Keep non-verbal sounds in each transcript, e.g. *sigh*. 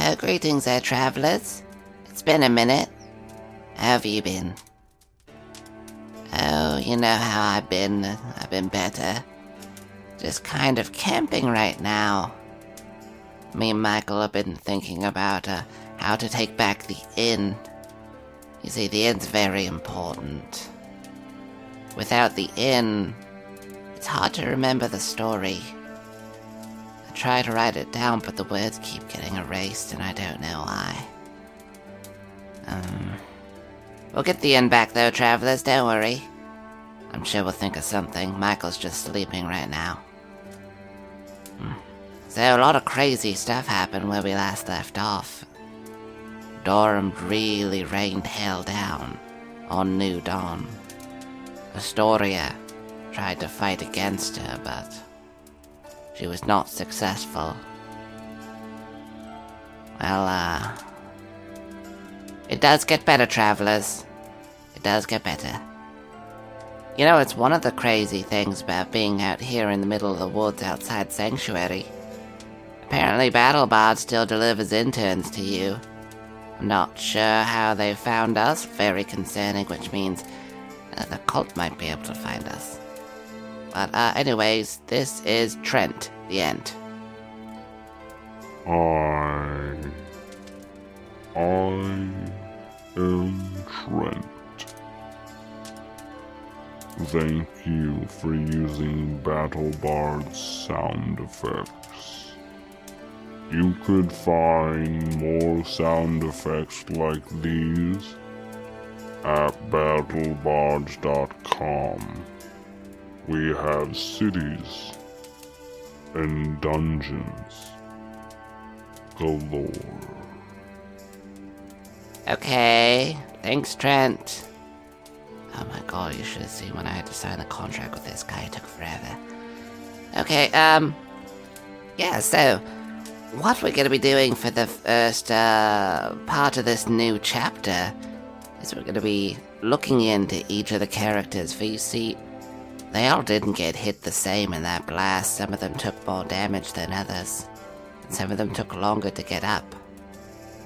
Uh, greetings there, travelers. It's been a minute. How have you been? Oh, you know how I've been. I've been better. Just kind of camping right now. Me and Michael have been thinking about uh, how to take back the inn. You see, the inn's very important. Without the inn, it's hard to remember the story. Try to write it down, but the words keep getting erased, and I don't know why. Um, we'll get the end back though, travelers, don't worry. I'm sure we'll think of something. Michael's just sleeping right now. Hmm. So, a lot of crazy stuff happened where we last left off. Durham really rained hell down on New Dawn. Astoria tried to fight against her, but she was not successful. Well, uh. It does get better, travelers. It does get better. You know, it's one of the crazy things about being out here in the middle of the woods outside Sanctuary. Apparently, BattleBard still delivers interns to you. I'm not sure how they found us, very concerning, which means uh, the cult might be able to find us. But, uh, anyways, this is Trent, the end. I. I am Trent. Thank you for using BattleBard's sound effects. You could find more sound effects like these at battlebards.com. We have cities and dungeons galore. Okay, thanks, Trent. Oh my god, you should have seen when I had to sign the contract with this guy. It took forever. Okay, um. Yeah, so, what we're gonna be doing for the first, uh, part of this new chapter is we're gonna be looking into each of the characters, for you see, they all didn't get hit the same in that blast. Some of them took more damage than others, and some of them took longer to get up.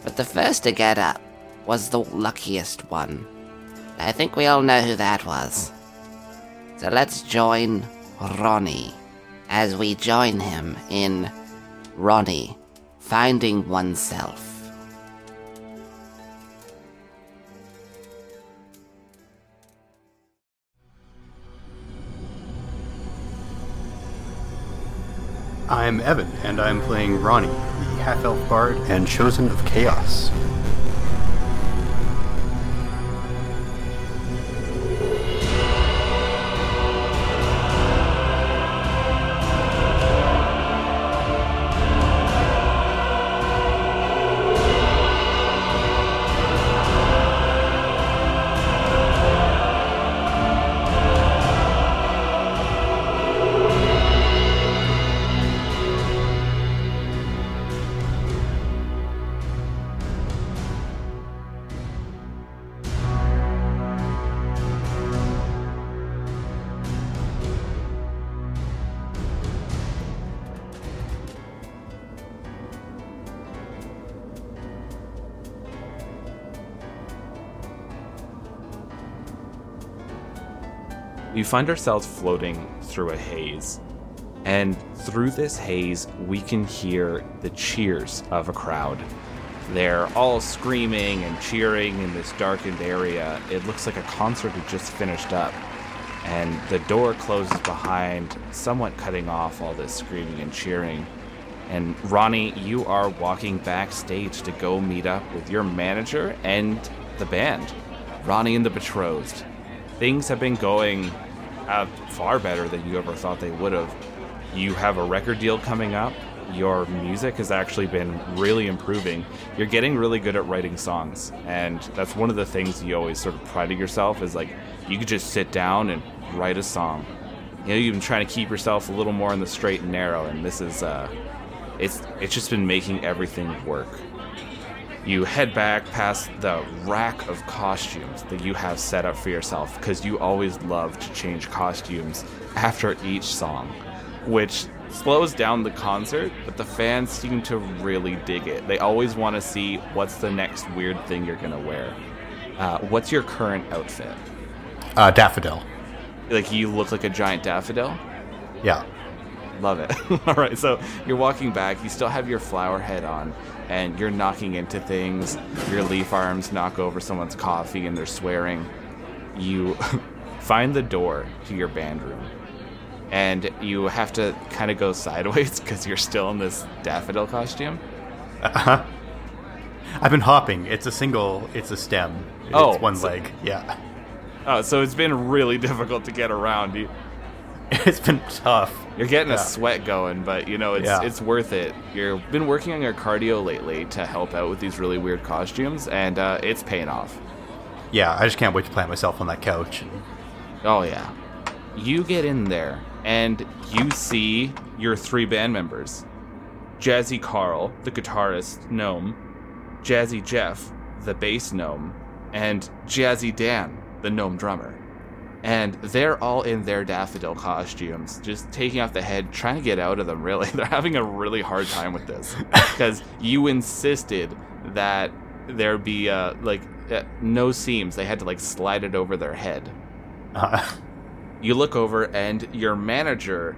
But the first to get up was the luckiest one. I think we all know who that was. So let's join Ronnie as we join him in Ronnie Finding Oneself. I'm Evan, and I'm playing Ronnie, the half elf bard and chosen of chaos. We find ourselves floating through a haze. And through this haze, we can hear the cheers of a crowd. They're all screaming and cheering in this darkened area. It looks like a concert had just finished up. And the door closes behind, somewhat cutting off all this screaming and cheering. And Ronnie, you are walking backstage to go meet up with your manager and the band, Ronnie and the Betrothed. Things have been going uh, far better than you ever thought they would have. You have a record deal coming up. Your music has actually been really improving. You're getting really good at writing songs, and that's one of the things you always sort of pride of yourself is like you could just sit down and write a song. You know, you've been trying to keep yourself a little more in the straight and narrow, and this is uh, it's it's just been making everything work. You head back past the rack of costumes that you have set up for yourself because you always love to change costumes after each song, which slows down the concert, but the fans seem to really dig it. They always want to see what's the next weird thing you're gonna wear. Uh, what's your current outfit? Uh, daffodil. Like you look like a giant daffodil. Yeah. Love it. *laughs* All right, so you're walking back. You still have your flower head on, and you're knocking into things. Your leaf arms knock over someone's coffee, and they're swearing. You *laughs* find the door to your band room, and you have to kind of go sideways *laughs* because you're still in this daffodil costume. Uh-huh. I've been hopping. It's a single. It's a stem. It's Oh, one so- leg. Yeah. Oh, so it's been really difficult to get around. You, *laughs* It's been tough. You're getting Yeah. a sweat going, but you know it's Yeah. it's worth it. You've been working on your cardio lately to help out with these really weird costumes, and uh, it's paying off. Yeah, I just can't wait to plant myself on that couch. Oh yeah. You get in there and you see your three band members. Jazzy Carl, the guitarist gnome, Jazzy Jeff, the bass gnome, and Jazzy Dan, the gnome drummer. And they're all in their daffodil costumes, just taking off the head, trying to get out of them, really. *laughs* They're having a really hard time with this. *laughs* Because you insisted that there be, uh, like, uh, no seams. They had to, like, slide it over their head. Uh, You look over, and your manager,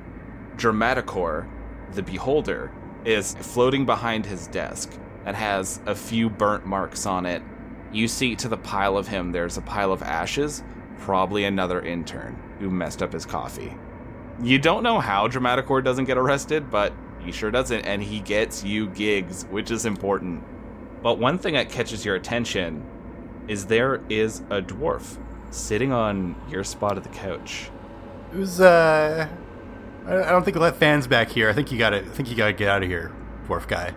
Dramaticor, the Beholder, is floating behind his desk and has a few burnt marks on it. You see to the pile of him, there's a pile of ashes, probably another intern who messed up his coffee. You don't know how Dramaticor doesn't get arrested, but he sure doesn't, and he gets you gigs, which is important. But one thing that catches your attention is there is a dwarf sitting on your spot of the couch. it was. Uh, I I don't think we'll let fans back here. I think you gotta. I think you gotta get out of here, dwarf guy.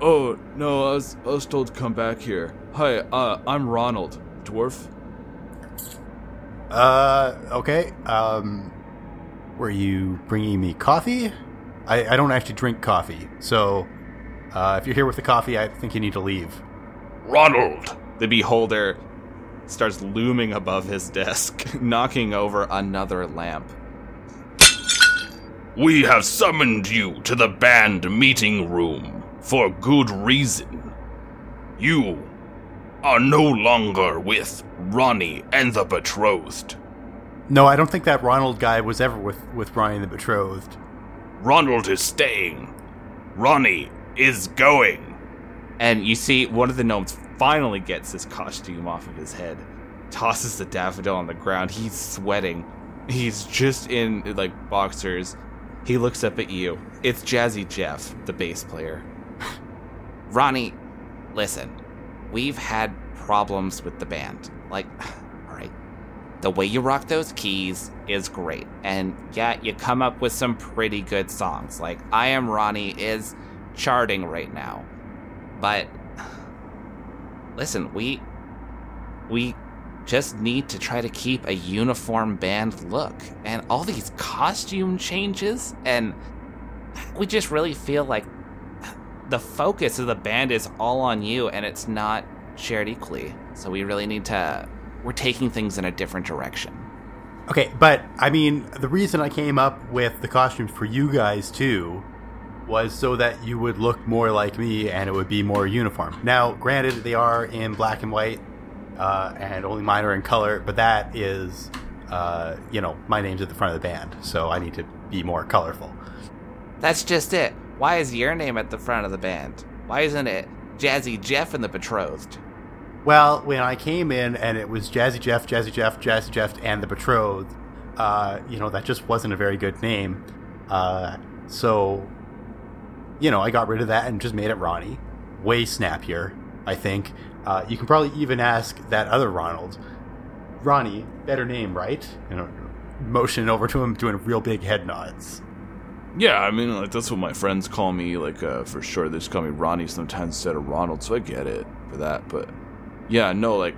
Oh no, I was I was told to come back here. Hi, uh, I'm Ronald, dwarf. Uh, okay. Um, were you bringing me coffee? I, I don't actually drink coffee, so uh, if you're here with the coffee, I think you need to leave. Ronald. The beholder starts looming above his desk, *laughs* knocking over another lamp. We have summoned you to the band meeting room for good reason. You are no longer with Ronnie and the betrothed. No, I don't think that Ronald guy was ever with with Ronnie the betrothed. Ronald is staying. Ronnie is going. And you see one of the gnomes finally gets his costume off of his head, tosses the daffodil on the ground. He's sweating. He's just in like boxers. He looks up at you. It's Jazzy Jeff, the bass player. *laughs* Ronnie, listen, we've had problems with the band. Like, *sighs* alright, the way you rock those keys is great. And yeah, you come up with some pretty good songs. Like, I Am Ronnie is charting right now. But, *sighs* listen, we. We just need to try to keep a uniform band look. And all these costume changes, and *sighs* we just really feel like the focus of the band is all on you and it's not shared equally. So we really need to we're taking things in a different direction. Okay, but I mean, the reason I came up with the costumes for you guys too was so that you would look more like me and it would be more uniform. Now, granted, they are in black and white, uh, and only mine are in color, but that is, uh, you know, my name's at the front of the band, so I need to be more colorful. That's just it. Why is your name at the front of the band? Why isn't it Jazzy Jeff and the Betrothed? Well, when I came in and it was Jazzy Jeff, Jazzy Jeff, Jazzy Jeff, and the Betrothed, uh, you know, that just wasn't a very good name. Uh, so, you know, I got rid of that and just made it Ronnie. Way snappier, I think. Uh, you can probably even ask that other Ronald. Ronnie, better name, right? You know, motion over to him, doing real big head nods. Yeah, I mean, like that's what my friends call me. Like uh, for sure, they just call me Ronnie sometimes instead of Ronald. So I get it for that. But yeah, no, like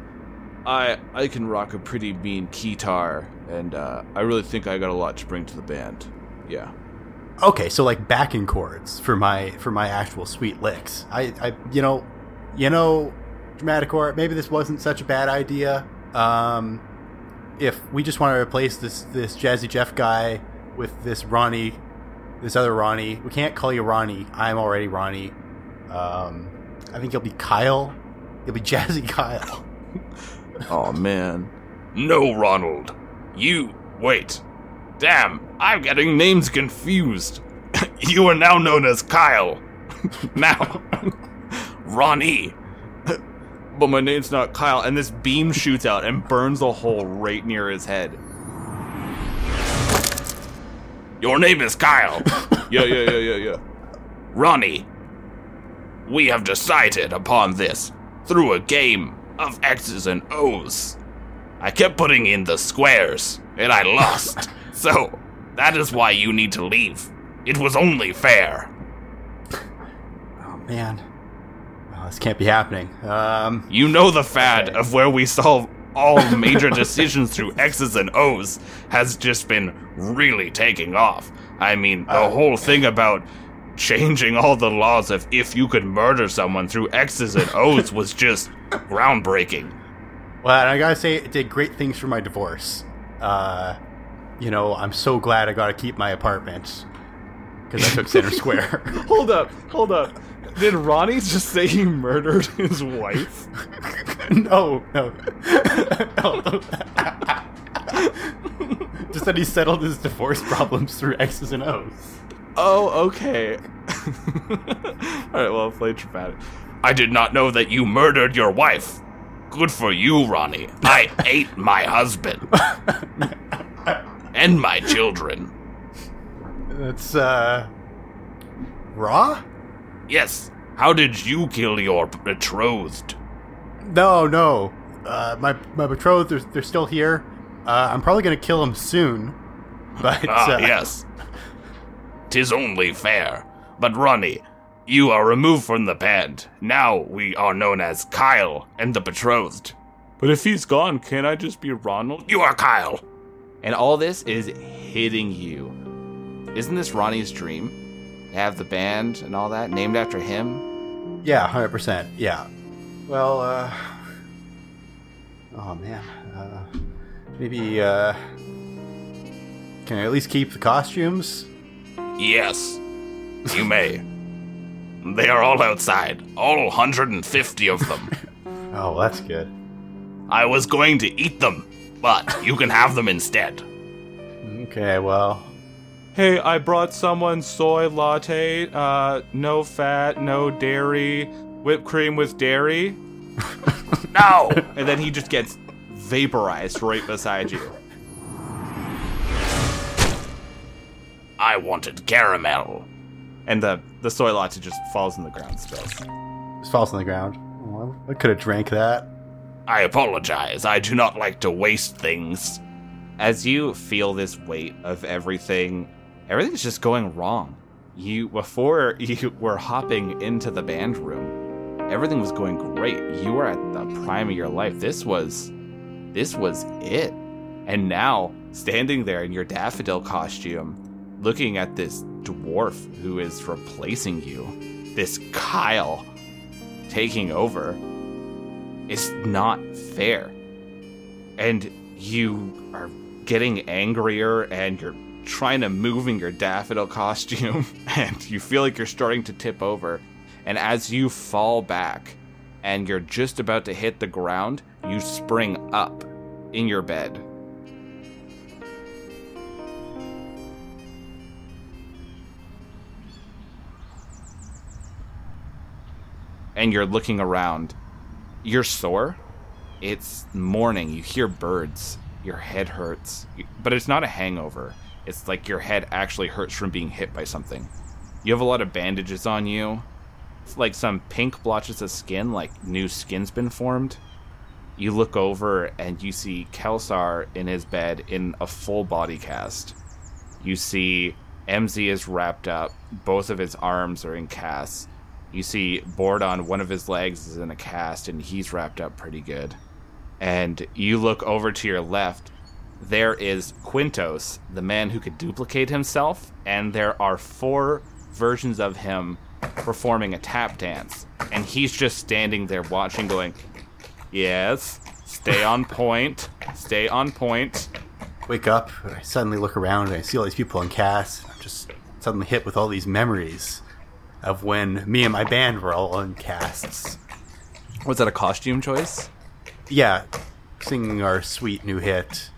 I I can rock a pretty mean keytar, and uh, I really think I got a lot to bring to the band. Yeah. Okay, so like backing chords for my for my actual sweet licks. I, I you know, you know, Dramaticor. Maybe this wasn't such a bad idea. Um, if we just want to replace this this Jazzy Jeff guy with this Ronnie this other Ronnie. We can't call you Ronnie. I'm already Ronnie. Um, I think you'll be Kyle. You'll be *laughs* Jazzy Kyle. *laughs* Oh man. No, Ronald. You wait. Damn, I'm getting names confused. *laughs* you are now known as Kyle. now, Ronnie. But my name's not Kyle, and this beam shoots out and burns a hole right near his head. Your name is Kyle. *laughs* yeah, yeah, yeah, yeah, yeah. Ronnie, we have decided upon this through a game of X's and O's. I kept putting in the squares, and I lost. *laughs* so, that is why you need to leave. It was only fair. Oh man, oh, this can't be happening. Um, You know the fad of where we solve all *laughs* major decisions through X's and O's has just been really taking off. I mean, the whole thing about changing all the laws of if you could murder someone through X's and O's *laughs* was just groundbreaking. well, and I gotta say, it did great things for my divorce. Uh, you know, I'm so glad I got to keep my apartment because I took Center Square. *laughs* Hold up, hold up. Did Ronnie just say he murdered his wife? no, no, *laughs* no. Just that he settled his divorce problems through X's and O's. Oh, okay. *laughs* All right, well, I'll play dramatic. I did not know that you murdered your wife. Good for you, Ronnie. I ate my husband. and my children. That's uh, raw. Yes. How did you kill your betrothed? No, no. Uh, my my betrothed, they're, they're still here. Uh, I'm probably gonna kill them soon. *laughs* But Ah, uh, yes. Tis only fair. But Ronnie, you are removed from the band. Now we are known as Kyle and the betrothed. But if he's gone, can't I just be Ronald? You are Kyle. And all this is hitting you. Isn't this Ronnie's dream? To have the band and all that named after him? yeah, hundred percent. Yeah. Well, uh, oh man, uh, maybe uh, can I at least keep the costumes? Yes, you may. They are all outside, all 150 of them. *laughs* Oh, that's good. I was going to eat them, but you can have them instead. Okay, well, Hey, I brought someone soy latte, uh, no fat, no dairy, whipped cream with dairy. *laughs* No! And then he just gets vaporized right beside you. I wanted caramel. And the, the soy latte just falls in the ground spills. just falls on the ground. Well, I could have drank that. I apologize. I do not like to waste things. As you feel this weight of everything, everything's just going wrong. You before *laughs* you were hopping into the band room, everything was going great. You were at the prime of your life. This was this was it. And now, standing there in your daffodil costume, looking at this dwarf who is replacing you, this Kyle taking over, it's not fair. And you are getting angrier and you're trying to move in your daffodil costume *laughs* and you feel like you're starting to tip over. And as you fall back and you're just about to hit the ground, you spring up in your bed. And you're looking around. You're sore. It's morning. You hear birds. Your head hurts. But it's not a hangover. It's like your head actually hurts from being hit by something. You have a lot of bandages on you. It's like some pink blotches of skin, like new skin's been formed. You look over and you see Kelsar in his bed in a full body cast. You see MZ is wrapped up, both of his arms are in casts. You see Bordon, one of his legs is in a cast, and he's wrapped up pretty good. And you look over to your left, there is Quintos, the man who could duplicate himself, and there are four versions of him performing a tap dance. And he's just standing there watching, going, Yes, stay on point, stay on point. Wake up, and I suddenly look around and I see all these people in cast. I'm just suddenly hit with all these memories of when me and my band were all on casts. Was that a costume choice? Yeah, singing our sweet new hit.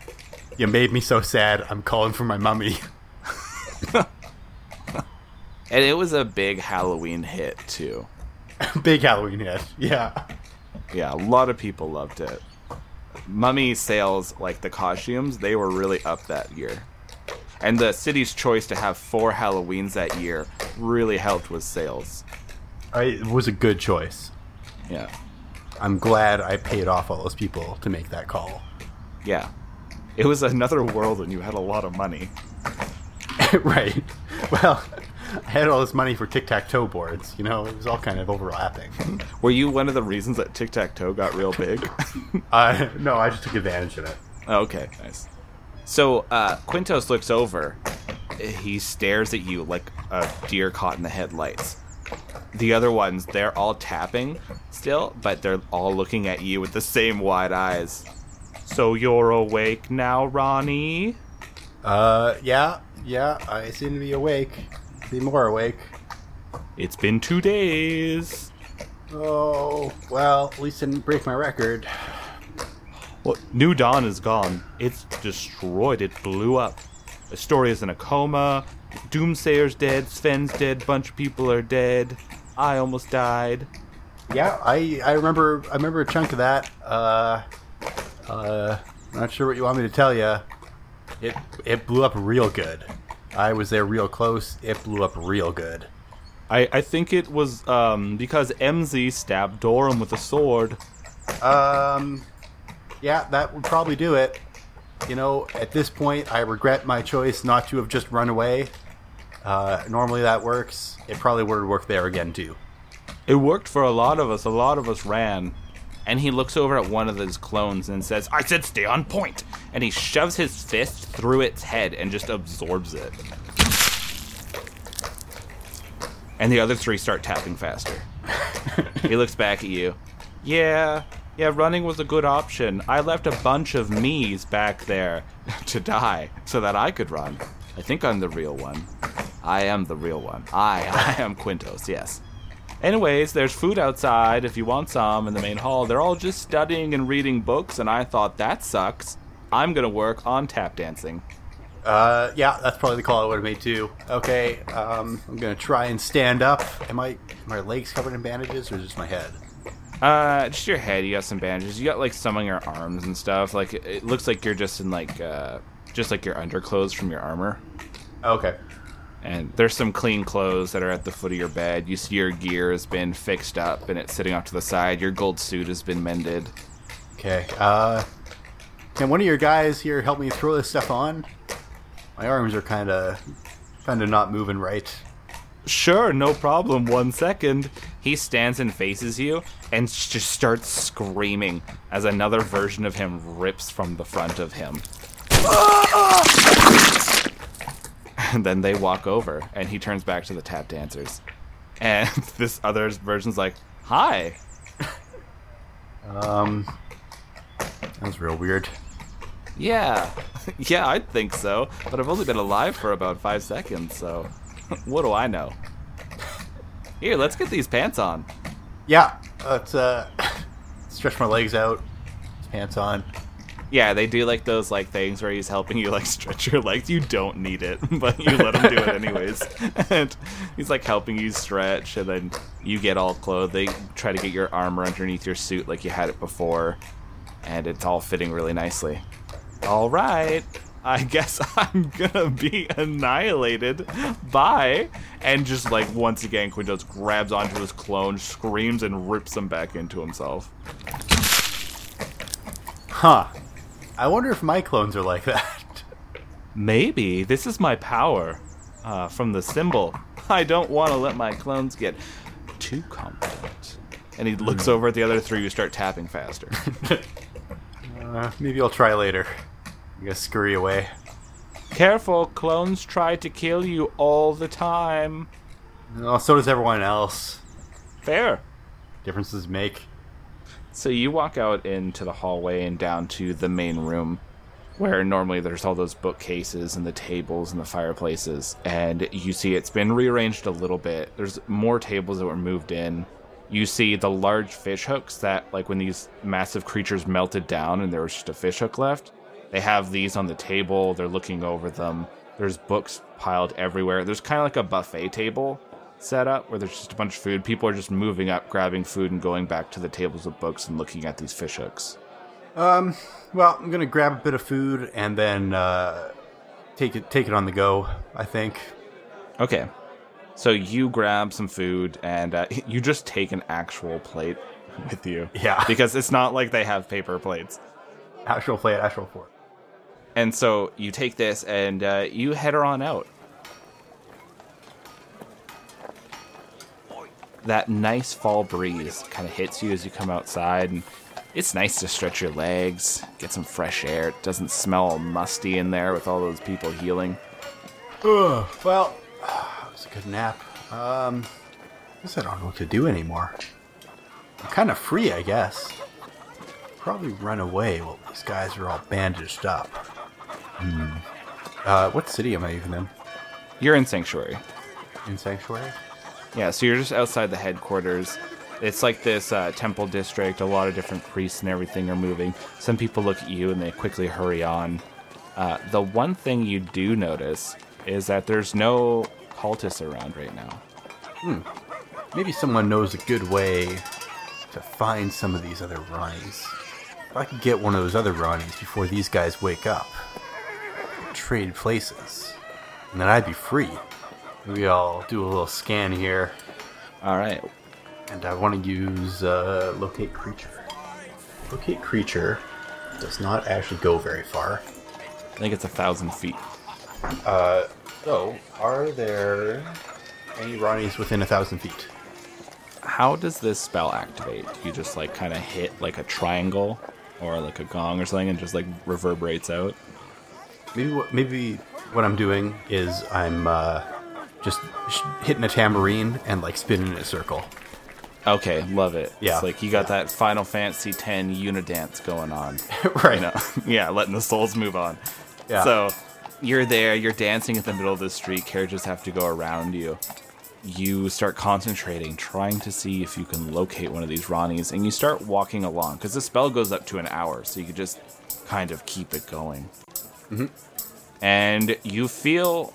You made me so sad. I'm calling for my mummy. And it was a big Halloween hit too. *laughs* Big Halloween hit. Yeah. Yeah, a lot of people loved it. Mummy sales, like the costumes, they were really up that year. And the city's choice to have four Halloweens that year really helped with sales. I, it was a good choice. Yeah. I'm glad I paid off all those people to make that call. Yeah. It was another world when you had a lot of money. *laughs* right. Well, I had all this money for tic tac toe boards. You know, it was all kind of overlapping. Were you one of the reasons that tic tac toe got real big? *laughs* uh, no, I just took advantage of it. okay, nice. So uh, Quintos looks over. He stares at you like a deer caught in the headlights. The other ones, they're all tapping still, but they're all looking at you with the same wide eyes. So you're awake now, Ronnie? Uh, yeah, yeah, I seem to be awake. Be more awake. It's been two days. Oh, well, at least I didn't break my record. Well, New Dawn is gone. It's destroyed. It blew up. Astoria's in a coma. Doomsayer's dead. Sven's dead. Bunch of people are dead. I almost died. Yeah, I I remember I remember a chunk of that. Uh, uh, not sure what you want me to tell you. It it blew up real good. I was there real close. It blew up real good. I, I think it was um, because MZ stabbed Dorum with a sword. Um, yeah, that would probably do it. You know, at this point, I regret my choice not to have just run away. Uh, normally that works. It probably would have worked there again too. It worked for a lot of us. A lot of us ran. And he looks over at one of his clones and says, I said stay on point. And he shoves his fist through its head and just absorbs it. And the other three start tapping faster. *laughs* he looks back at you. Yeah, yeah, running was a good option. I left a bunch of me's back there *laughs* to die so that I could run. I think I'm the real one. I am the real one. I, *laughs* I am Quintos, yes. Anyways, there's food outside if you want some in the main hall. They're all just studying and reading books, and I thought that sucks. I'm gonna work on tap dancing. Uh, yeah, that's probably the call I would have made too. Okay, um, I'm gonna try and stand up. Am I? My legs covered in bandages, or just my head? Uh, just your head. You got some bandages. You got like some on your arms and stuff. Like it, it looks like you're just in like uh, just like your underclothes from your armor. Okay. And there's some clean clothes that are at the foot of your bed. You see your gear has been fixed up and it's sitting off to the side. Your gold suit has been mended. Okay. Uh, can one of your guys here help me throw this stuff on? My arms are kind of, kind of not moving right. Sure, no problem. One second. He stands and faces you and just starts screaming as another version of him rips from the front of him. And *laughs* then they walk over and he turns back to the tap dancers. And *laughs* this other version's like, Hi. *laughs* Um, that was real weird. Yeah. yeah, I think so. But I've only been alive for about five seconds, so what do I know? Here, let's get these pants on. Yeah, let's uh, *coughs* stretch my legs out, pants on. Yeah, they do like those like things where he's helping you like *laughs* stretch your legs. You don't need it, *laughs* but you let him do it anyways. *laughs* and he's like helping you stretch, and then you get all clothed. They try to get your armor underneath your suit like you had it before, and it's all fitting really nicely. All right, I guess I'm gonna be annihilated. Bye. And just like once again, Quintos grabs onto his clone, screams, and rips him back into himself. Huh. I wonder if my clones are like that. Maybe this is my power uh, from the symbol. *laughs* I don't want to let my clones get too confident. And he looks over at the other three who start tapping faster. *laughs* Uh, maybe I'll try later. I'm gonna scurry away. Careful, clones try to kill you all the time. Oh, so does everyone else. Fair. Differences make. So you walk out into the hallway and down to the main room where normally there's all those bookcases and the tables and the fireplaces, and you see it's been rearranged a little bit. There's more tables that were moved in. You see the large fish hooks that, like, when these massive creatures melted down and there was just a fish hook left, they have these on the table. They're looking over them. There's books piled everywhere. There's kind of like a buffet table set up where there's just a bunch of food. People are just moving up, grabbing food, and going back to the tables of books and looking at these fish hooks. Um, well, I'm gonna grab a bit of food and then uh, take it take it on the go. I think. Okay. So you grab some food and uh, *laughs* you just take an actual plate *laughs* with you. Yeah. *laughs* Because it's not like they have paper plates. Actual plate, actual fork. And so you take this and uh, you head her on out. That nice fall breeze kind of hits you as you come outside, and it's nice to stretch your legs, get some fresh air. It doesn't smell musty in there with all those people healing. Ugh, well, *sighs* it was a good nap. Um, I guess I don't know what to do anymore. I'm kind of free, I guess. Probably run away while these guys are all bandaged up. Hmm. Uh, what city am I even in? You're in Sanctuary. In Sanctuary? Yeah, so you're just outside the headquarters. It's like this uh, temple district. A lot of different priests and everything are moving. Some people look at you and they quickly hurry on. Uh, the one thing you do notice is that there's no cultists around right now. Hmm. Maybe someone knows a good way to find some of these other Ronnies. If I could get one of those other Ronnies before these guys wake up, trade places, and then I'd be free. Maybe I'll do a little scan here, All right. and I want to use uh, locate creature. Locate creature does not actually go very far. I think it's a thousand feet. Uh, so, are there any Ronnies within a thousand feet? How does this spell activate? You just like kind of hit like a triangle or like a gong or something and just like reverberates out? Maybe what maybe what I'm doing is I'm uh, just sh- hitting a tambourine and like spinning in a circle. Okay, love it. Yeah. It's like you got that Final Fantasy X Yuna dance going on. *laughs* right. You know, *laughs* yeah, letting the souls move on. Yeah. So you're there, you're dancing in the middle of the street, carriages have to go around you. You start concentrating, trying to see if you can locate one of these Ronnies, and you start walking along because the spell goes up to an hour, so you could just kind of keep it going. Mm-hmm. And you feel,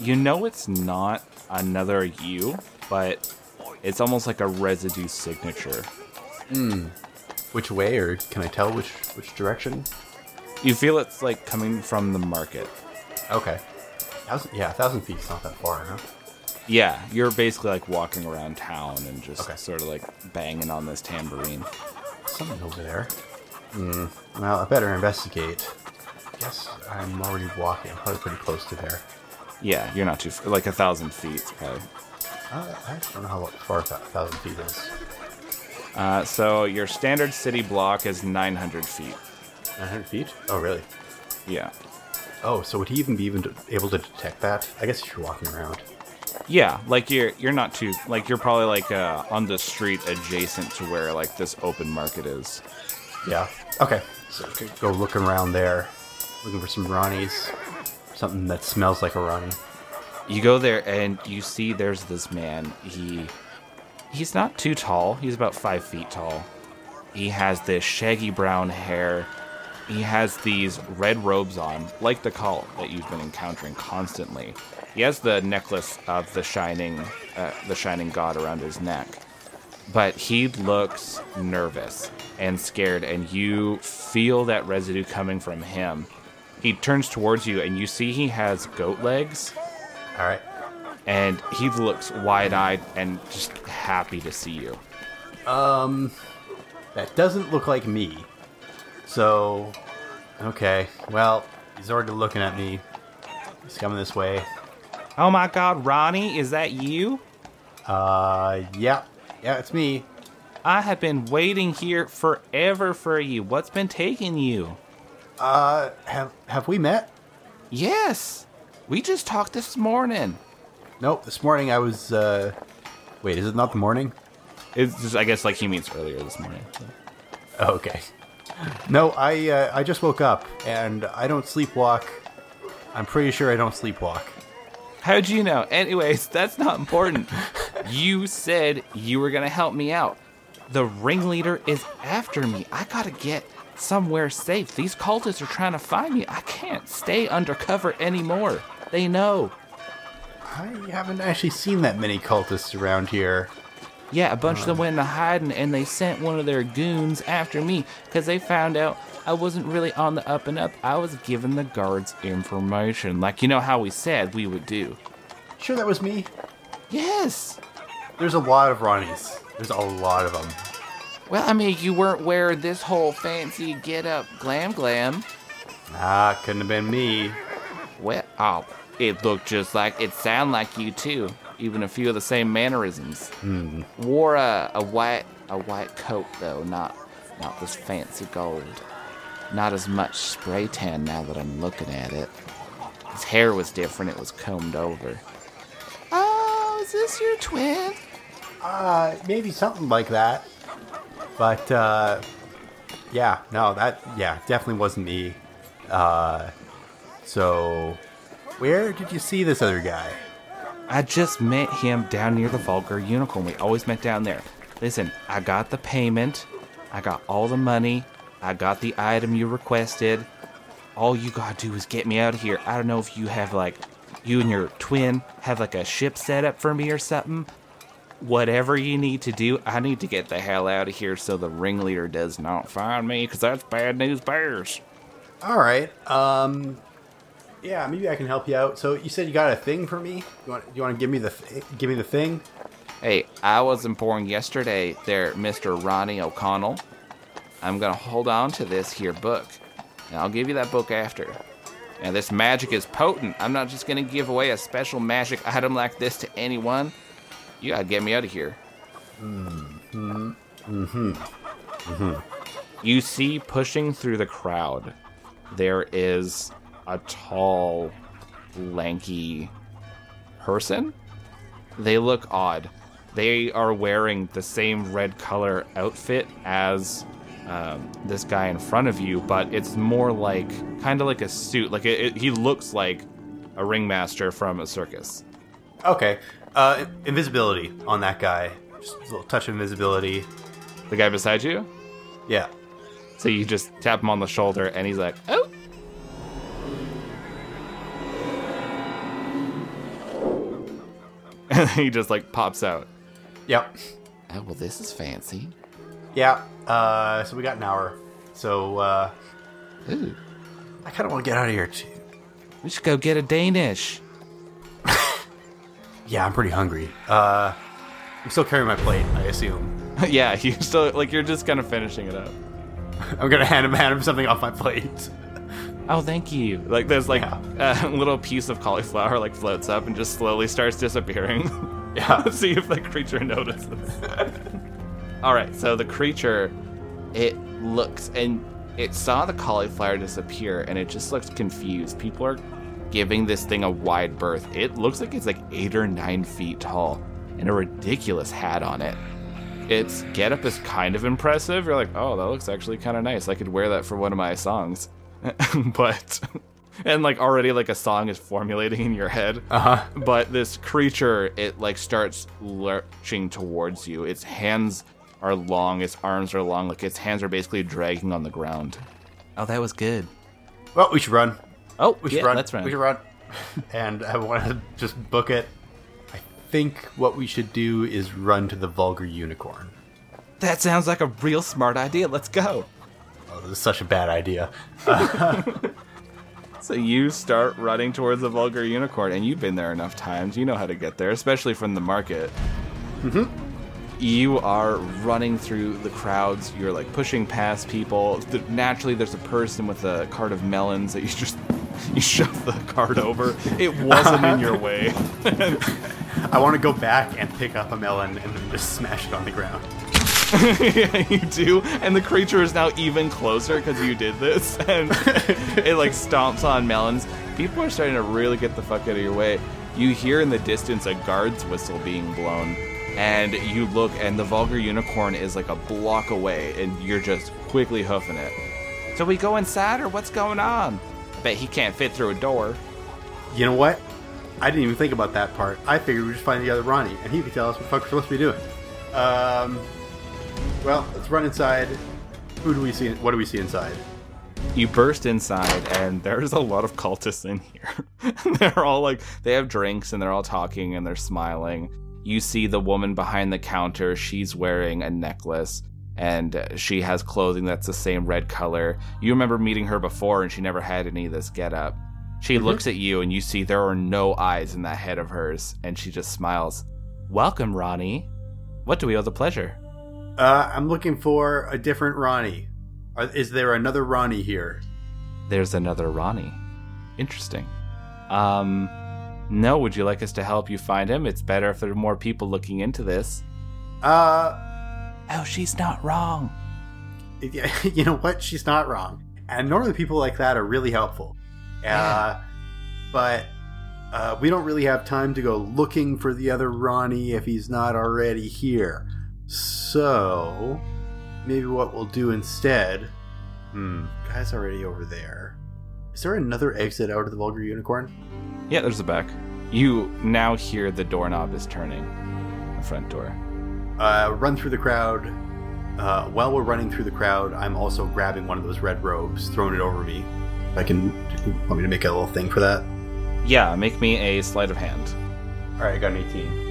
you know, it's not another you, but it's almost like a residue signature. Which way, or can I tell which which direction? You feel it's like coming from the market. Okay. Thousand, yeah, a thousand feet's not that far, huh? Yeah, you're basically like walking around town and just Okay. sort of like banging on this tambourine. Something over there. Hmm. Well, I better investigate. Guess I'm already walking. I'm probably pretty close to there. Yeah, you're not too f- like a thousand feet probably. Uh, I don't know how far a thousand feet is. Uh, so your standard city block is 900 feet. 900 feet? Oh, really? Yeah, Oh, so would he even be even able to detect that? I guess if you're walking around. yeah, like you're you're not too like you're probably like uh, on the street adjacent to where like this open market is. Yeah. Okay. So go looking around there, looking for some Ronnies, something that smells like a Ronnie. You go there and you see there's this man. He he's not too tall. He's about five feet tall. He has this shaggy brown hair. He has these red robes on, like the cult that you've been encountering constantly. He has the necklace of the shining, uh, the shining god around his neck, but he looks nervous and scared, and you feel that residue coming from him. He turns towards you, and you see he has goat legs All right. and he looks wide-eyed and just happy to see you. Um, that doesn't look like me. So, okay. Well, he's already looking at me. He's coming this way. Oh my God, Ronnie, is that you? Uh, yeah. Yeah, it's me. I have been waiting here forever for you. What's been taking you? Uh, have have we met? Yes, we just talked this morning. Nope. This morning I was. uh Wait, is it not the morning? It's just, I guess, like he means earlier this morning. Oh, okay. No, I uh, I just woke up and I don't sleepwalk. I'm pretty sure I don't sleepwalk. How'd you know? Anyways, *laughs* that's not important. you said you were gonna help me out. The ringleader is after me. I gotta get somewhere safe. These cultists are trying to find me. I can't stay undercover anymore. They know. I haven't actually seen that many cultists around here. Yeah, a bunch of them uh. went into hiding and they sent one of their goons after me because they found out I wasn't really on the up and up. I was giving the guards information, like you know how we said we would do. Sure, that was me. Yes. There's a lot of Ronnies. There's a lot of them. Well, I mean, you weren't wearing this whole fancy get up glam glam. Ah, couldn't have been me. Well, oh, it looked just like it sounded like you too. Even a few of the same mannerisms. Wore a, a white a white coat though, not not this fancy gold. Not as much spray tan now that I'm looking at it. His hair was different; it was combed over. Oh, is this your twin? Uh, maybe something like that. But uh, yeah, no, that yeah definitely wasn't me. Uh, so where did you see this other guy? I just met him down near the Vulgar Unicorn. We always met down there. Listen, I got the payment. I got all the money. I got the item you requested. All you gotta do is get me out of here. I don't know if you have like, you and your twin have like a ship set up for me or something. Whatever you need to do, I need to get the hell out of here so the ringleader does not find me, because that's bad news bears. All right. Um, yeah, maybe I can help you out. So you said you got a thing for me. You want you want to give me the th- give me the thing? Hey, I was informed yesterday there, Mr. Ronnie O'Connell. I'm gonna hold on to this here book. And I'll give you that book after. Now, this magic is potent. I'm not just gonna give away a special magic item like this to anyone. You gotta get me out of here. Mm-hmm. Mm-hmm. You see, pushing through the crowd, there is a tall, lanky person. They look odd. They are wearing the same red color outfit as um, this guy in front of you, but it's more like kind of like a suit. Like it, it, he looks like a ringmaster from a circus. Okay. Uh, invisibility on that guy. Just a little touch of invisibility. The guy beside you. Yeah. So you just tap him on the shoulder, and he's like, "Oh." *laughs* And he just like pops out. Yep. Oh, well, this is fancy. Yeah. Uh, so we got an hour. So uh, Ooh. I kind of want to get out of here too. We should go get a Danish. Yeah, I'm pretty hungry. Uh, I'm still carrying my plate. I assume. *laughs* yeah, you still like you're just kind of finishing it up. *laughs* I'm gonna hand him hand him something off my plate. *laughs* Oh, thank you. Like there's like Yeah. a little piece of cauliflower like floats up and just slowly starts disappearing. Yeah. See if the creature notices. All right, so the creature, it looks and it saw the cauliflower disappear, and it just looks confused. People are giving this thing a wide berth. It looks like it's like eight or nine feet tall, and a ridiculous hat on it. Its getup is kind of impressive. You're like, oh, that looks actually kind of nice. I could wear that for one of my songs. *laughs* but and like already like a song is formulating in your head. Uh huh. But this creature, it like starts lurching towards you. Its hands are long, its arms are long, like its hands are basically dragging on the ground. Oh, that was good. Well, we should run. Oh, We should yeah, run. let's run. We should run. *laughs* and I want to just book it. I think what we should do is run to the vulgar unicorn. That sounds like a real smart idea. Let's go. Oh, this is such a bad idea. *laughs* So you start running towards the vulgar unicorn, and you've been there enough times. You know how to get there, especially from the market. Mm-hmm. You are running through the crowds. You're like pushing past people. Naturally, there's a person with a cart of melons that you just *laughs* you shove the cart over. It wasn't in your way. *laughs* I want to go back and pick up a melon and then just smash it on the ground. yeah, *laughs* you do. And the creature is now even closer because you did this. And it like stomps on melons. People are starting to really get the fuck out of your way. You hear in the distance a guard's whistle being blown. and you look, and the vulgar unicorn is like a block away, and you're just quickly hoofing it. So we go inside, or what's going on? I bet he can't fit through a door. You know what? I didn't even think about that part. I figured we'd just find the other Ronnie, and he could tell us what the fuck we're supposed to be doing. Um, well, let's run inside. Who do we see? What do we see inside? You burst inside, and there's a lot of cultists in here. *laughs* they're all like, they have drinks, and they're all talking, and they're smiling. You see the woman behind the counter. She's wearing a necklace, and she has clothing that's the same red color. You remember meeting her before, and she never had any of this get up. She looks at you, and you see there are no eyes in that head of hers, and she just smiles. Welcome, Ronnie. What do we owe the pleasure? Uh, I'm looking for a different Ronnie. Is there another Ronnie here? There's another Ronnie. Interesting. Um, no, would you like us to help you find him? It's better if there are more people looking into this. Uh, Oh, she's not wrong. *laughs* you know what? She's not wrong. And normally people like that are really helpful. Uh, but uh, we don't really have time to go looking for the other Ronnie if he's not already here. So maybe what we'll do instead. Hmm, guy's already over there. Is there another exit out of the vulgar unicorn? Yeah, there's the back. You now hear the doorknob is turning. The front door. Uh, run through the crowd. Uh, while we're running through the crowd, I'm also grabbing one of those red robes, throwing it over me. I can. Want me to make a little thing for that? Yeah, make me a sleight of hand. All right, I got an 18.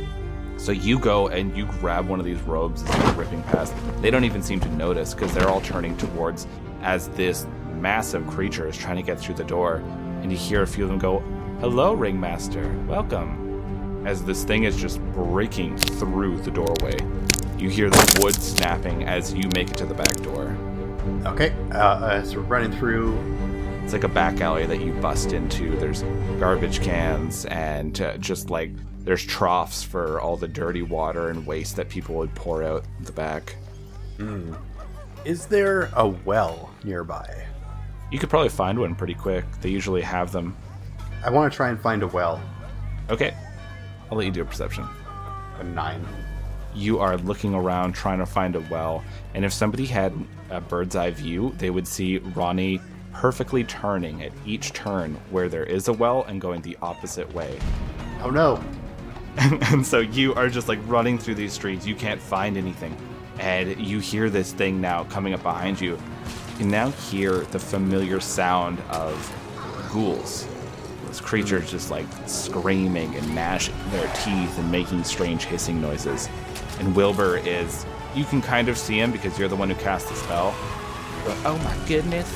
So you go and you grab one of these robes as you're ripping past. They don't even seem to notice because they're all turning towards as this massive creature is trying to get through the door. And you hear a few of them go, Hello, Ringmaster. Welcome. As this thing is just breaking through the doorway. You hear the wood snapping as you make it to the back door. Okay, uh, uh, so we're running through. It's like a back alley that you bust into. There's garbage cans and uh, just like there's troughs for all the dirty water and waste that people would pour out the back. Is there a well nearby? You could probably find one pretty quick. They usually have them. I want to try and find a well. Okay. I'll let you do a perception. A nine. You are looking around trying to find a well, and if somebody had a bird's eye view, they would see Ronnie perfectly turning at each turn where there is a well and going the opposite way. Oh no! *laughs* and, and so you are just like running through these streets. You can't find anything. And you hear this thing now coming up behind you. You can now hear the familiar sound of ghouls. This creature's just like screaming and gnashing their teeth and making strange hissing noises. And Wilbur is, you can kind of see him because you're the one who cast the spell. But, oh my goodness.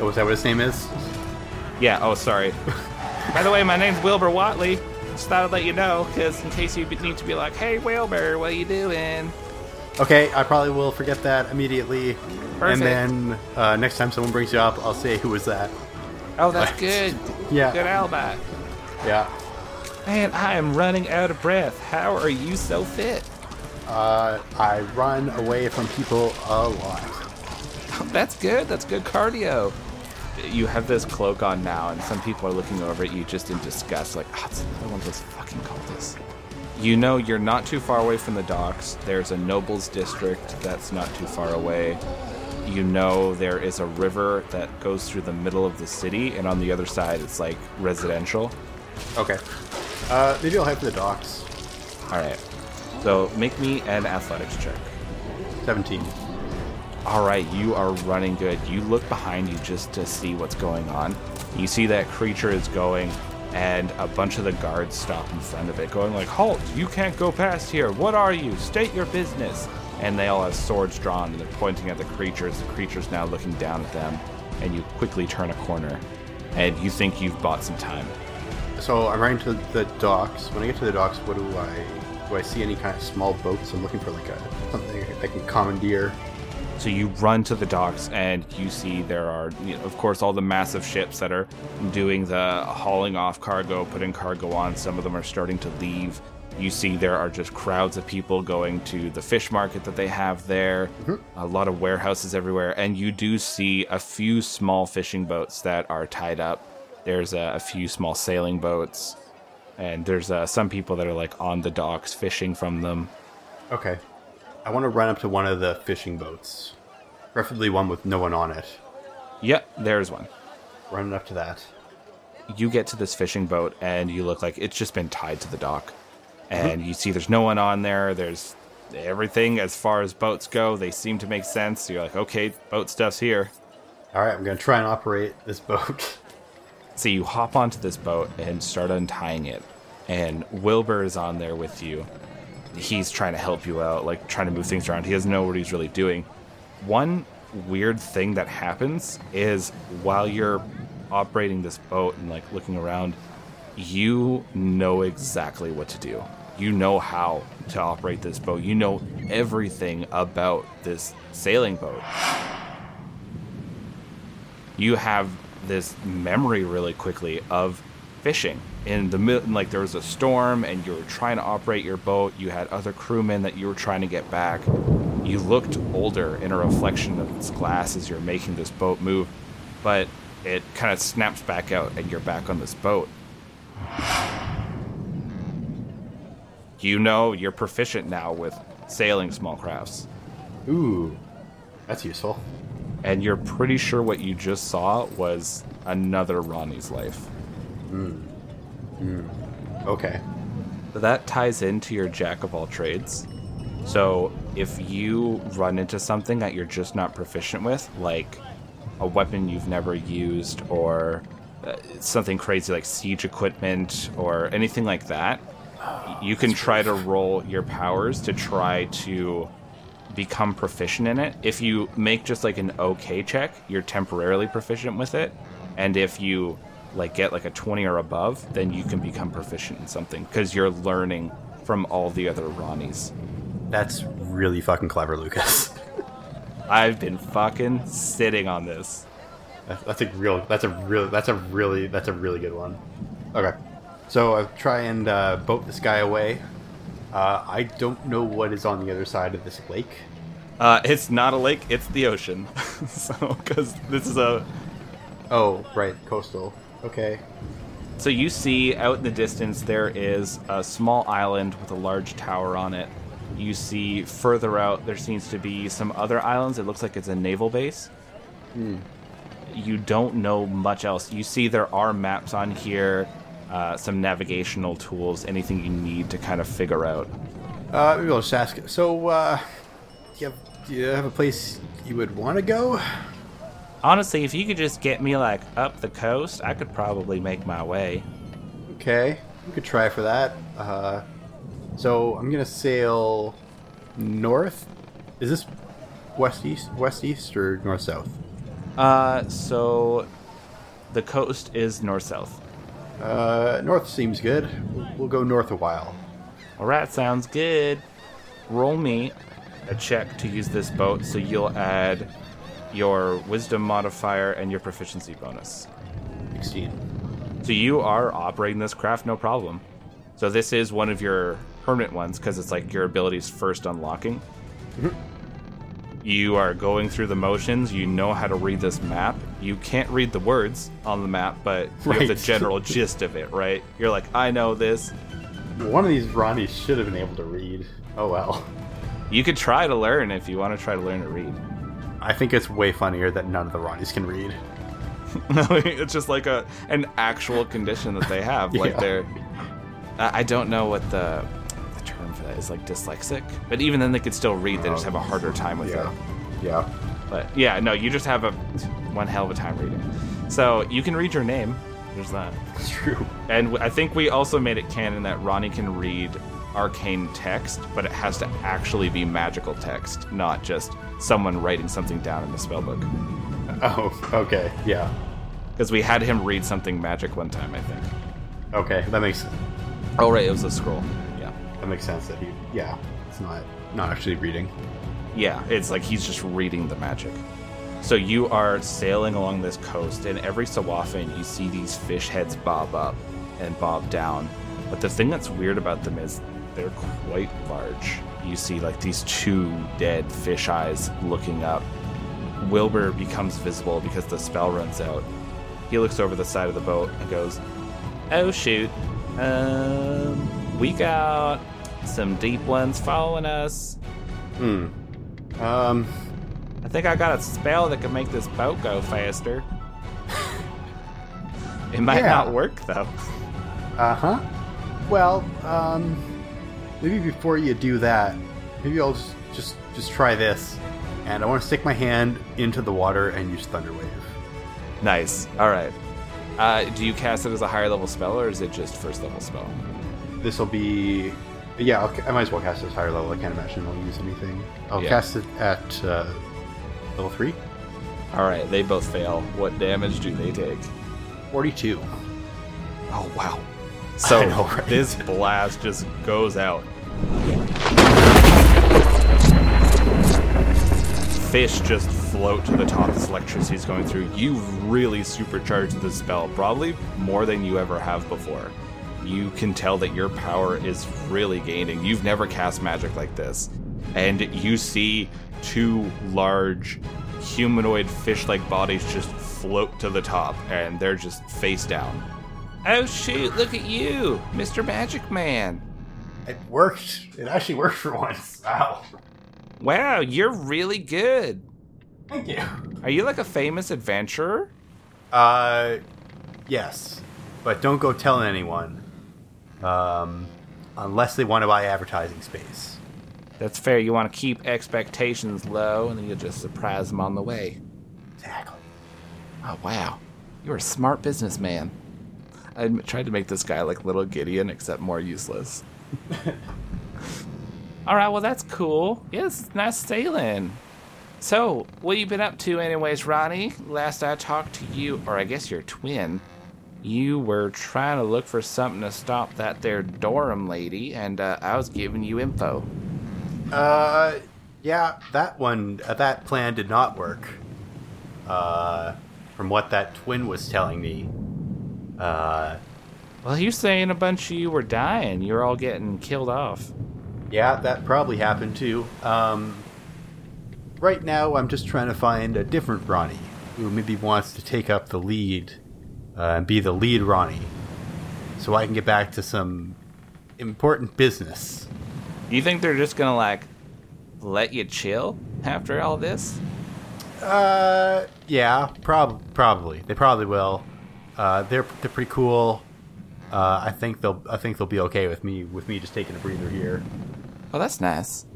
Oh, is that what his name is? Yeah, oh, sorry. *laughs* By the way, my name's Wilbur Watley. Just thought I'd let you know, because in case you need to be like, hey, Wilbur, what are you doing? Okay, I probably will forget that immediately. Perfect. And then uh, next time someone brings you up, I'll say who was that. Oh, that's good. *laughs* Yeah. Good alibi. Yeah. Man, I am running out of breath. How are you so fit? Uh, I run away from people a lot. *laughs* That's good. That's good cardio. You have this cloak on now, and some people are looking over at you just in disgust, like, oh, it's another one of those fucking cultists. You know you're not too far away from the docks. There's a nobles district that's not too far away. You know there is a river that goes through the middle of the city, and on the other side it's like residential. Okay. Uh, maybe I'll head for the docks. All right. So make me an athletics check. 17. All right, you are running good. You look behind you just to see what's going on. You see that creature is going, and a bunch of the guards stop in front of it, going like, "Halt! You can't go past here. What are you? State your business." And they all have swords drawn, and they're pointing at the creatures. The creature's now looking down at them, and you quickly turn a corner, and you think you've bought some time. So I'm running to the docks. When I get to the docks, what do I do? I see any kind of small boats? I'm looking for like a something I can commandeer. So you run to the docks and you see there are, you know, of course, all the massive ships that are doing the hauling off cargo, putting cargo on. Some of them are starting to leave. You see there are just crowds of people going to the fish market that they have there, a lot of warehouses everywhere, and you do see a few small fishing boats that are tied up. There's a, a few small sailing boats, and there's uh, some people that are like on the docks fishing from them. Okay. I want to run up to one of the fishing boats, preferably one with no one on it. Yep, there's one. Running up to that. You get to this fishing boat and you look like it's just been tied to the dock. And you see there's no one on there. There's everything as far as boats go. They seem to make sense. You're like, okay, boat stuff's here. All right, I'm going to try and operate this boat. *laughs* So you hop onto this boat and start untying it. And Wilbur is on there with you. He's trying to help you out, like trying to move things around. He doesn't know what he's really doing. One weird thing that happens is while you're operating this boat and like looking around, you know exactly what to do. You know how to operate this boat. You know everything about this sailing boat. You have this memory really quickly of fishing in the middle like there was a storm and you were trying to operate your boat you had other crewmen that you were trying to get back you looked older in a reflection of this glass as you're making this boat move but it kind of snaps back out and you're back on this boat you know you're proficient now with sailing small crafts Ooh, that's useful. and you're pretty sure what you just saw was another ronnie's life Okay. So that ties into your jack of all trades. So if you run into something that you're just not proficient with, like a weapon you've never used, or uh, something crazy like siege equipment, or anything like that, you can try to roll your powers to try to become proficient in it. If you make just like an okay check, you're temporarily proficient with it, and if you like get like a 20 or above, then you can become proficient in something because you're learning from all the other Ronnies. That's really fucking clever, Lucas. *laughs* I've been fucking sitting on this. That's, that's a real. That's a real. That's a really. That's a really good one. Okay, so I try and uh, boat this guy away. Uh, I don't know what is on the other side of this lake. Uh, it's not a lake, it's the ocean. *laughs* so, because this is a. Oh, right, coastal. Okay. So, you see out in the distance there is a small island with a large tower on it. You see further out there seems to be some other islands. It looks like it's a naval base. You don't know much else. You see there are maps on here, uh, some navigational tools, anything you need to kind of figure out. Uh, maybe I'll just ask. So, uh, do you have, do you have a place you would want to go? Honestly, if you could just get me like up the coast, I could probably make my way. Okay, we could try for that. Uh, so I'm gonna sail north. Is this west east, west east, or north south? Uh, so the coast is north south. Uh, north seems good. We'll, we'll go north a while. All right, sounds good. Roll me a check to use this boat, so you'll add your wisdom modifier and your proficiency bonus. Sixteen. So you are operating this craft no problem. So this is one of your permanent ones because it's like your abilities first unlocking. You are going through the motions. You know how to read this map. You can't read the words on the map, but you have the *laughs* general gist of it, right? You're like, I know this. One of these Ronnies should have been able to read. Oh well. You could try to learn if you want to try to learn to read. I think it's way funnier that none of the Ronnies can read. *laughs* No, it's just like a an actual condition that they have. Like *laughs* Yeah. they're, I I don't know what the the term for that is, like dyslexic. But even then, they could still read. They just oh, have a harder time with Yeah. it. Yeah. But yeah, no, you just have a one hell of a time reading. So you can read your name. There's that. It's true. And I think we also made it canon that Ronnie can read arcane text, but it has to actually be magical text, not just someone writing something down in the spellbook. Oh, okay. Yeah. Because we had him read something magic one time, I think. Okay. That makes Oh, right, it was a scroll. Yeah. that makes sense. That he. Yeah. It's not not actually reading. Yeah, it's like he's just reading the magic. So you are sailing along this coast, and every so often you see these fish heads bob up and bob down. But the thing that's weird about them is they're quite large. You see like these two dead fish eyes looking up. Wilbur becomes visible because the spell runs out. He looks over the side of the boat and goes, "Oh shoot, um, we got some deep ones following us. Hmm. Um. I think I got a spell that can make this boat go faster. it might Yeah. not work though. Uh huh. Well, um, maybe before you do that, maybe I'll just just just try this, and I want to stick my hand into the water and use Thunder Wave. Nice. All right. Uh, do you cast it as a higher level spell, or is it just first level spell? This will be, yeah. I'll, I might as well cast it at higher level. I can't imagine I'll use anything. I'll Yeah. cast it at uh, level three. All right, they both fail. What damage do they take? Forty-two. Oh wow! So *laughs* know, right? this blast just goes out. Fish just float to the top. This electricity is going through. You've really supercharged the spell, probably more than you ever have before. You can tell that your power is really gaining. You've never cast magic like this. And you see two large humanoid fish like bodies just float to the top, and they're just face down. Oh shoot, look at you, Mr. Magic Man. It worked. It actually worked for once. Wow. Wow, you're really good. Thank you. Are you like a famous adventurer? Uh, yes, but don't go telling anyone. Um, unless they want to buy advertising space. That's fair. You want to keep expectations low, and then you'll just surprise them on the way. Exactly. Oh wow, you're a smart businessman. I tried to make this guy like little Gideon, except more useless. *laughs* All right, well that's cool. Yes, it's nice sailing. So, what you been up to, anyways, Ronnie? Last I talked to you, or I guess your twin, you were trying to look for something to stop that there Durham lady, and uh, I was giving you info. Uh, yeah, that one, uh, that plan did not work. Uh, from what that twin was telling me. Uh, Well, you saying a bunch of you were dying. You're all getting killed off. yeah, that probably happened too. Um, right now, I'm just trying to find a different Ronnie who maybe wants to take up the lead uh, and be the lead Ronnie, so I can get back to some important business. You think they're just gonna like let you chill after all this? Uh, yeah, prob- probably. They probably will. Uh, they're they're pretty cool. Uh, I think they'll I think they'll be okay with me with me just taking a breather here. Oh, that's nice.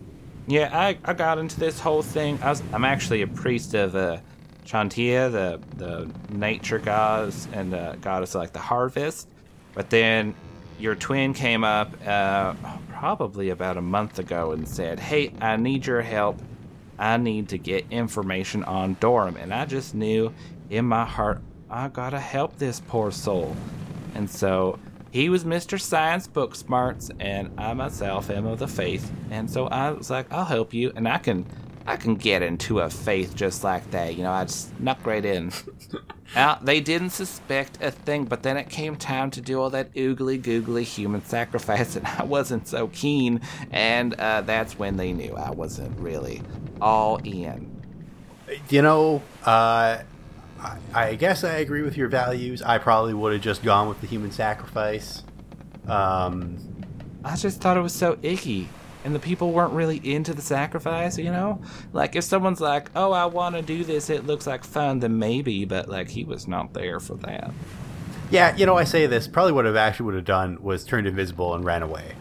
Yeah, I, I got into this whole thing. I was, I'm actually a priest of uh, Chauntea, the the nature gods and uh, goddess of like the harvest. But then your twin came up uh, probably about a month ago and said, "Hey, I need your help. I need to get information on Durham." And I just knew in my heart I gotta help this poor soul. And so he was Mr. Science Book Smarts, and I myself am of the faith. And so I was like, I'll help you, and I can, I can get into a faith just like that. You know, I just snuck right in. *laughs* now they didn't suspect a thing, but then it came time to do all that oogly googly human sacrifice, and *laughs* I wasn't so keen. And uh, that's when they knew I wasn't really all in. You know, uh, I, I guess I agree with your values. I probably would have just gone with the human sacrifice. Um, I just thought it was so icky. And the people weren't really into the sacrifice, you know? Like, if someone's like, oh, I want to do this, it looks like fun, then maybe, but, like, he was not there for that. yeah, you know, I say this. Probably what I actually would have done was turned invisible and ran away.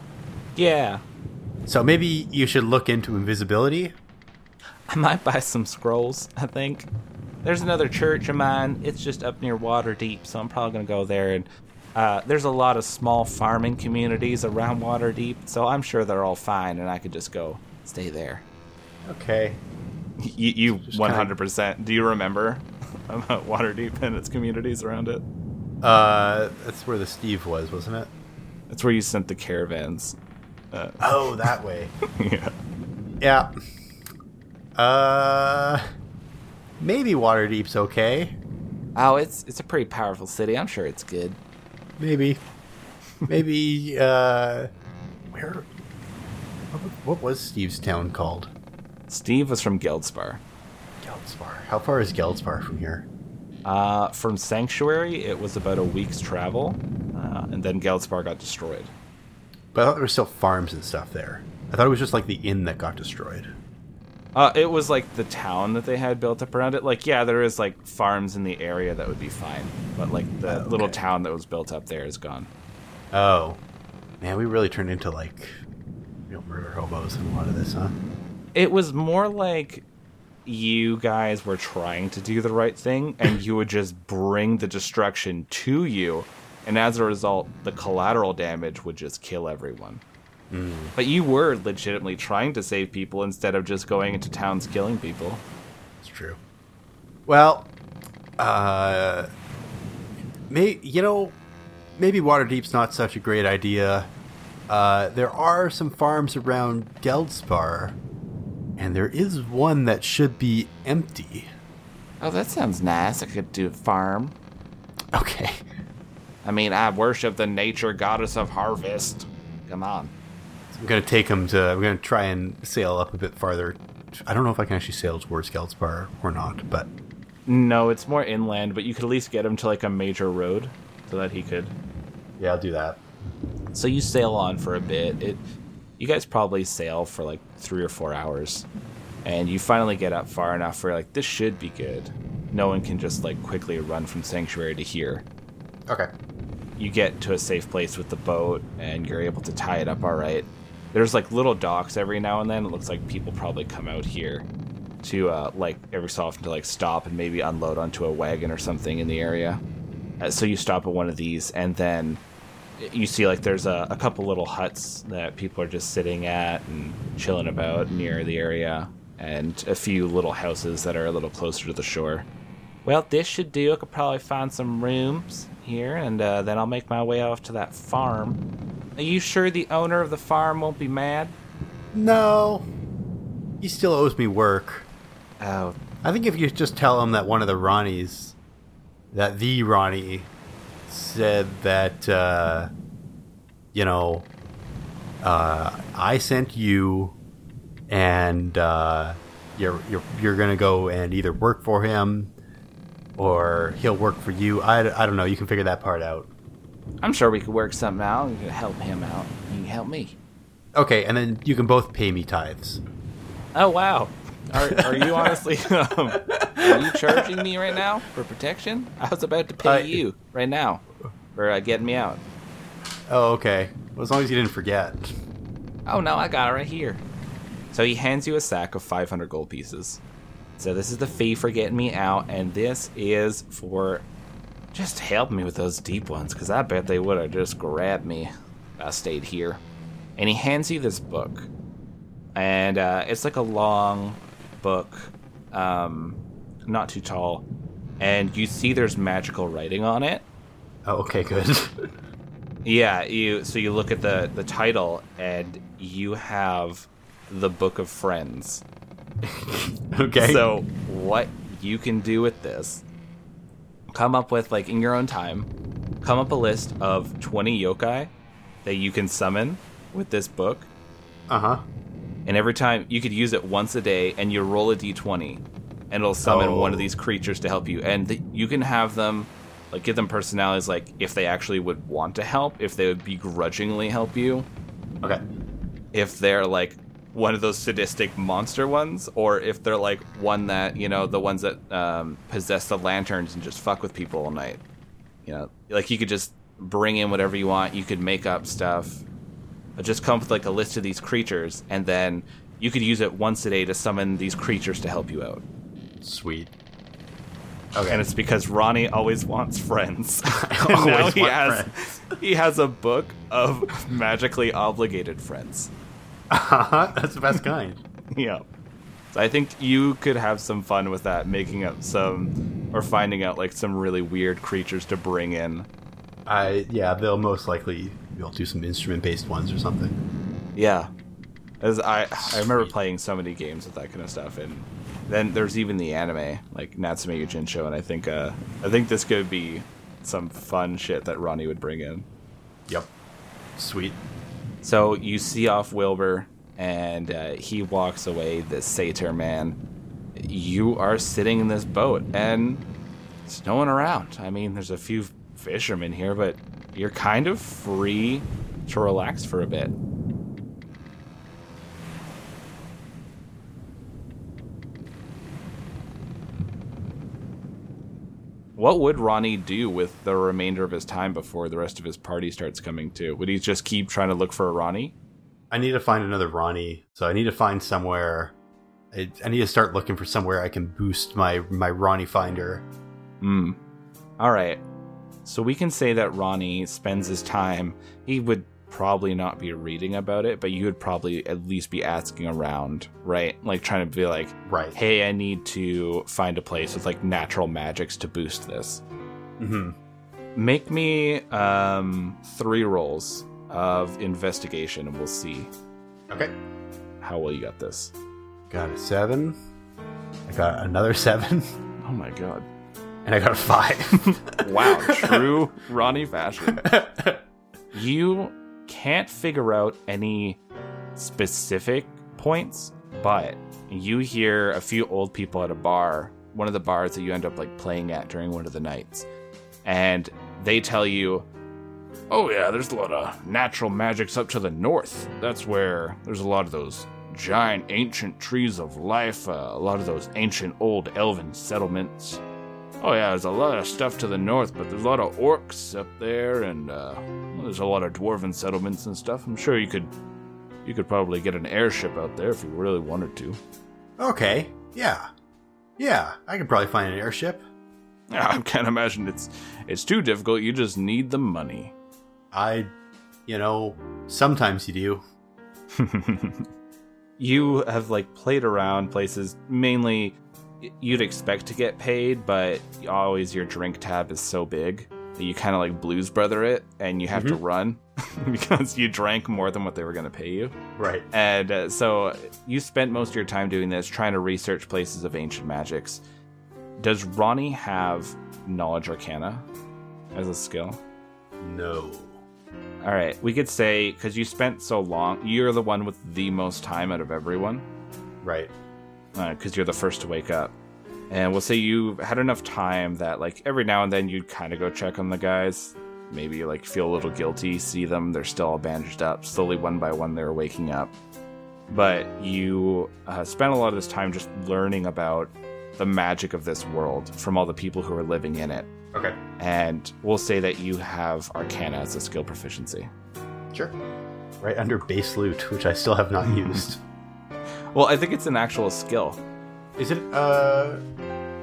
Yeah, So maybe you should look into invisibility. I might buy some scrolls, I think. There's another church of mine. It's just up near Waterdeep, so I'm probably going to go there. And uh, there's a lot of small farming communities around Waterdeep, so I'm sure they're all fine, and I could just go stay there. Okay. You, you Just 100%. Do you remember about Waterdeep and its communities around it? Uh, that's where the Steve was, wasn't it? That's where you sent the caravans. Uh, Oh, that way. *laughs* yeah. yeah. Uh, maybe Waterdeep's okay. Oh, it's it's a pretty powerful city. I'm sure it's good. Maybe. Maybe, uh, where? What, was Steve's town called? Steve was from Geldspar. Geldspar. How far is Geldspar from here? Uh, from Sanctuary, it was about a week's travel, uh, and then Geldspar got destroyed. But I thought there were still farms and stuff there. I thought it was just like the inn that got destroyed. Uh, it was like the town that they had built up around it. Like, yeah, there is like farms in the area that would be fine, but like the Oh, little town that was built up there is gone. Oh, man, we really turned into like you know murder hobos in a lot of this, huh? It was more like you guys were trying to do the right thing, and you would just bring the destruction to you, and as a result, the collateral damage would just kill everyone. But you were legitimately trying to save people instead of just going into towns killing people. It's true. Well, uh, may you know, maybe Waterdeep's not such a great idea. Uh, there are some farms around Geldspar, and there is one that should be empty. Oh, that sounds nice. I could do a farm. Okay. I mean, I worship the nature goddess of harvest. Come on. I'm gonna take him to. I'm gonna try and sail up a bit farther. I don't know if I can actually sail towards Geldspar or not, but No, it's more inland, but you could at least get him to like a major road so that he could. yeah, I'll do that. So you sail on for a bit. It, you guys probably sail for like three or four hours, and you finally get up far enough where like this should be good. No one can just like quickly run from sanctuary to here. Okay. You get to a safe place with the boat, and you're able to tie it up all right. There's like little docks every now and then. It looks like people probably come out here to uh, like every so often to like stop and maybe unload onto a wagon or something in the area. Uh, so you stop at one of these, and then you see like there's a, a couple little huts that people are just sitting at and chilling about near the area, and a few little houses that are a little closer to the shore. Well, this should do. I could probably find some rooms here, and uh, then I'll make my way off to that farm. Are you sure the owner of the farm won't be mad? No, he still owes me work. Oh, I think if you just tell him that one of the Ronnies, that the Ronnie, said that, uh, you know, uh, I sent you, and uh, you're you're you're gonna go and either work for him, or he'll work for you. I, I don't know. You can figure that part out. I'm sure we could work something out. We could help him out. You can help me. Okay, and then you can both pay me tithes. oh wow. Are, are you honestly? *laughs* Um, Are you charging me right now for protection? I was about to pay Uh, you right now for uh, getting me out. Oh, okay. Well, as long as you didn't forget. Oh no, I got it right here. So he hands you a sack of 500 gold pieces. So this is the fee for getting me out, and this is for just help me with those deep ones, because I bet they would have just grabbed me if I stayed here. And he hands you this book. And uh, it's like a long book, um, not too tall. And you see there's magical writing on it. Oh, okay, good. *laughs* Yeah, you so you look at the the title and you have the Book of Friends. *laughs* okay. So what you can do with this? Come up with like in your own time, come up a list of 20 yokai that you can summon with this book. uh huh. And every time you could use it once a day and you roll a d20 and it'll summon Oh. one of these creatures to help you. And th- you can have them like give them personalities like if they actually would want to help, if they would begrudgingly help you, Okay. if they're like one of those sadistic monster ones, or if they're like one that you know the ones that um, possess the lanterns and just fuck with people all night. You know, like you could just bring in whatever you want. You could make up stuff, but just come with like a list of these creatures, and then you could use it once a day to summon these creatures to help you out. Sweet. Okay. And it's because Ronnie always wants friends. *laughs* *laughs* always now he has he has a book of magically obligated friends. Uh-huh. *laughs* That's the best kind. *laughs* Yeah. So I think you could have some fun with that, making up some or finding out like some really weird creatures to bring in. I yeah, they'll most likely you'll do some instrument based ones or something. Yeah. As I I remember playing so many games with that kind of stuff and then there's even the anime, like Natsume Yujin-cho, and I think uh I think this could be some fun shit that Ronnie would bring in. Yep. Sweet. So you see off Wilbur, and uh, he walks away, this satyr man. You are sitting in this boat, and there's no one around. I mean, there's a few fishermen here, but you're kind of free to relax for a bit. What would Ronnie do with the remainder of his time before the rest of his party starts coming to? Would he just keep trying to look for a Ronnie? I need to find another Ronnie, so I need to find somewhere. I, I need to start looking for somewhere I can boost my my Ronnie finder. Hmm. All right. So we can say that Ronnie spends his time. He would probably not be reading about it, but you would probably at least be asking around, right? Like trying to be like, Right. hey, I need to find a place with like natural magics to boost this. Mm-hmm. Make me um, three rolls of investigation, and we'll see Okay. how well you got this. Got a seven. I got another seven, *laughs* Oh my god! and I got a five. *laughs* Wow, *laughs* true Ronnie fashion. You can't figure out any specific points, but you hear a few old people at a bar, one of the bars that you end up like playing at during one of the nights, and they tell you, "Oh yeah, there's a lot of natural magics up to the north. That's where there's a lot of those giant ancient trees of life, uh, a lot of those ancient old elven settlements." Oh yeah, there's a lot of stuff to the north, but there's a lot of orcs up there, and uh, well, there's a lot of dwarven settlements and stuff. I'm sure you could, you could probably get an airship out there if you really wanted to. okay. Yeah. Yeah. I could probably find an airship. Yeah, *laughs* I can't imagine it's it's too difficult. You just need the money. I, you know, sometimes you do. *laughs* you have like played around places mainly y- you'd expect to get paid, but always your drink tab is so big that you kind of like blues brother it, and you have to run *laughs* because you drank more than what they were going to pay you. Right. And uh, so you spent most of your time doing this, trying to research places of ancient magics. Does Ronnie have knowledge arcana as a skill? No. All right, we could say because you spent so long, you're the one with the most time out of everyone Right. Because you're the first to wake up. And we'll say you had enough time that like every now and then you'd kind of go check on the guys. Maybe you like feel a little guilty, see them, they're still all bandaged up. Slowly, one by one, they're waking up. But you uh, spent a lot of this time just learning about the magic of this world from all the people who are living in it. Okay. And we'll say that you have Arcana as a skill proficiency. Sure. Right under base loot, which I still have not *laughs* used. Well, I think it's an actual skill, Is it? Uh.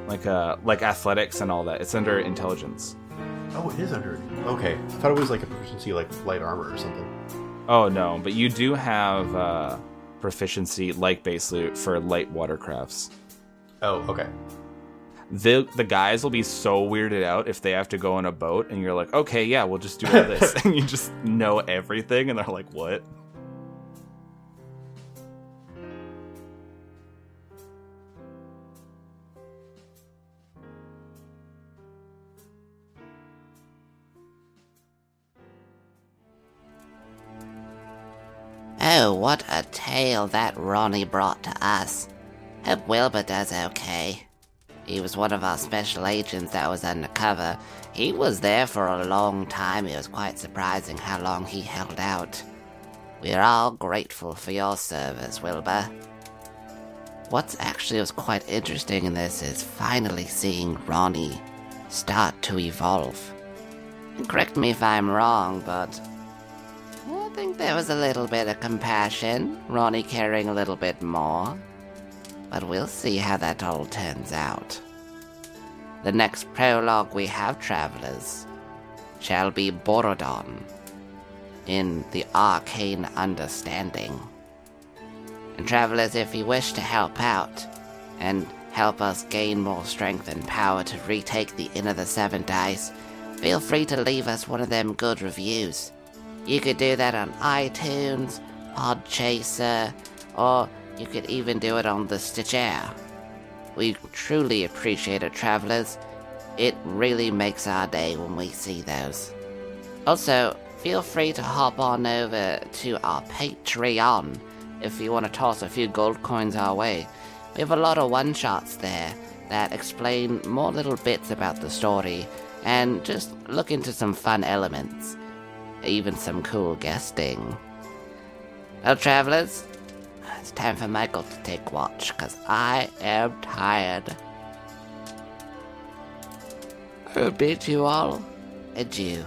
like uh, like athletics and all that. It's under intelligence. Oh, it is under. Okay. I thought it was like a proficiency, like light armor or something. Oh no, but you do have uh, proficiency like base loot for light watercrafts. Oh, okay. The the guys will be so weirded out if they have to go on a boat and you're like, okay, yeah, we'll just do all this, *laughs* and you just know everything, and they're like, what? Oh, what a tale that Ronnie brought to us. Hope Wilbur does okay. He was one of our special agents that was undercover. He was there for a long time. It was quite surprising how long he held out. We're all grateful for your service, Wilbur. What's actually was quite interesting in this is finally seeing Ronnie start to evolve. And correct me if I'm wrong, but think there was a little bit of compassion, Ronnie caring a little bit more. But we'll see how that all turns out. The next prologue we have, travelers, shall be Borodon in the Arcane Understanding. And travelers, if you wish to help out and help us gain more strength and power to retake the Inn of the Seven Dice, feel free to leave us one of them good reviews. You could do that on iTunes, Podchaser, or you could even do it on the Stitcher. We truly appreciate it, travelers. It really makes our day when we see those. Also, feel free to hop on over to our Patreon if you want to toss a few gold coins our way. We have a lot of one shots there that explain more little bits about the story and just look into some fun elements. Even some cool guesting. Well, travelers, it's time for Michael to take watch, because I am tired. I will bid you all adieu.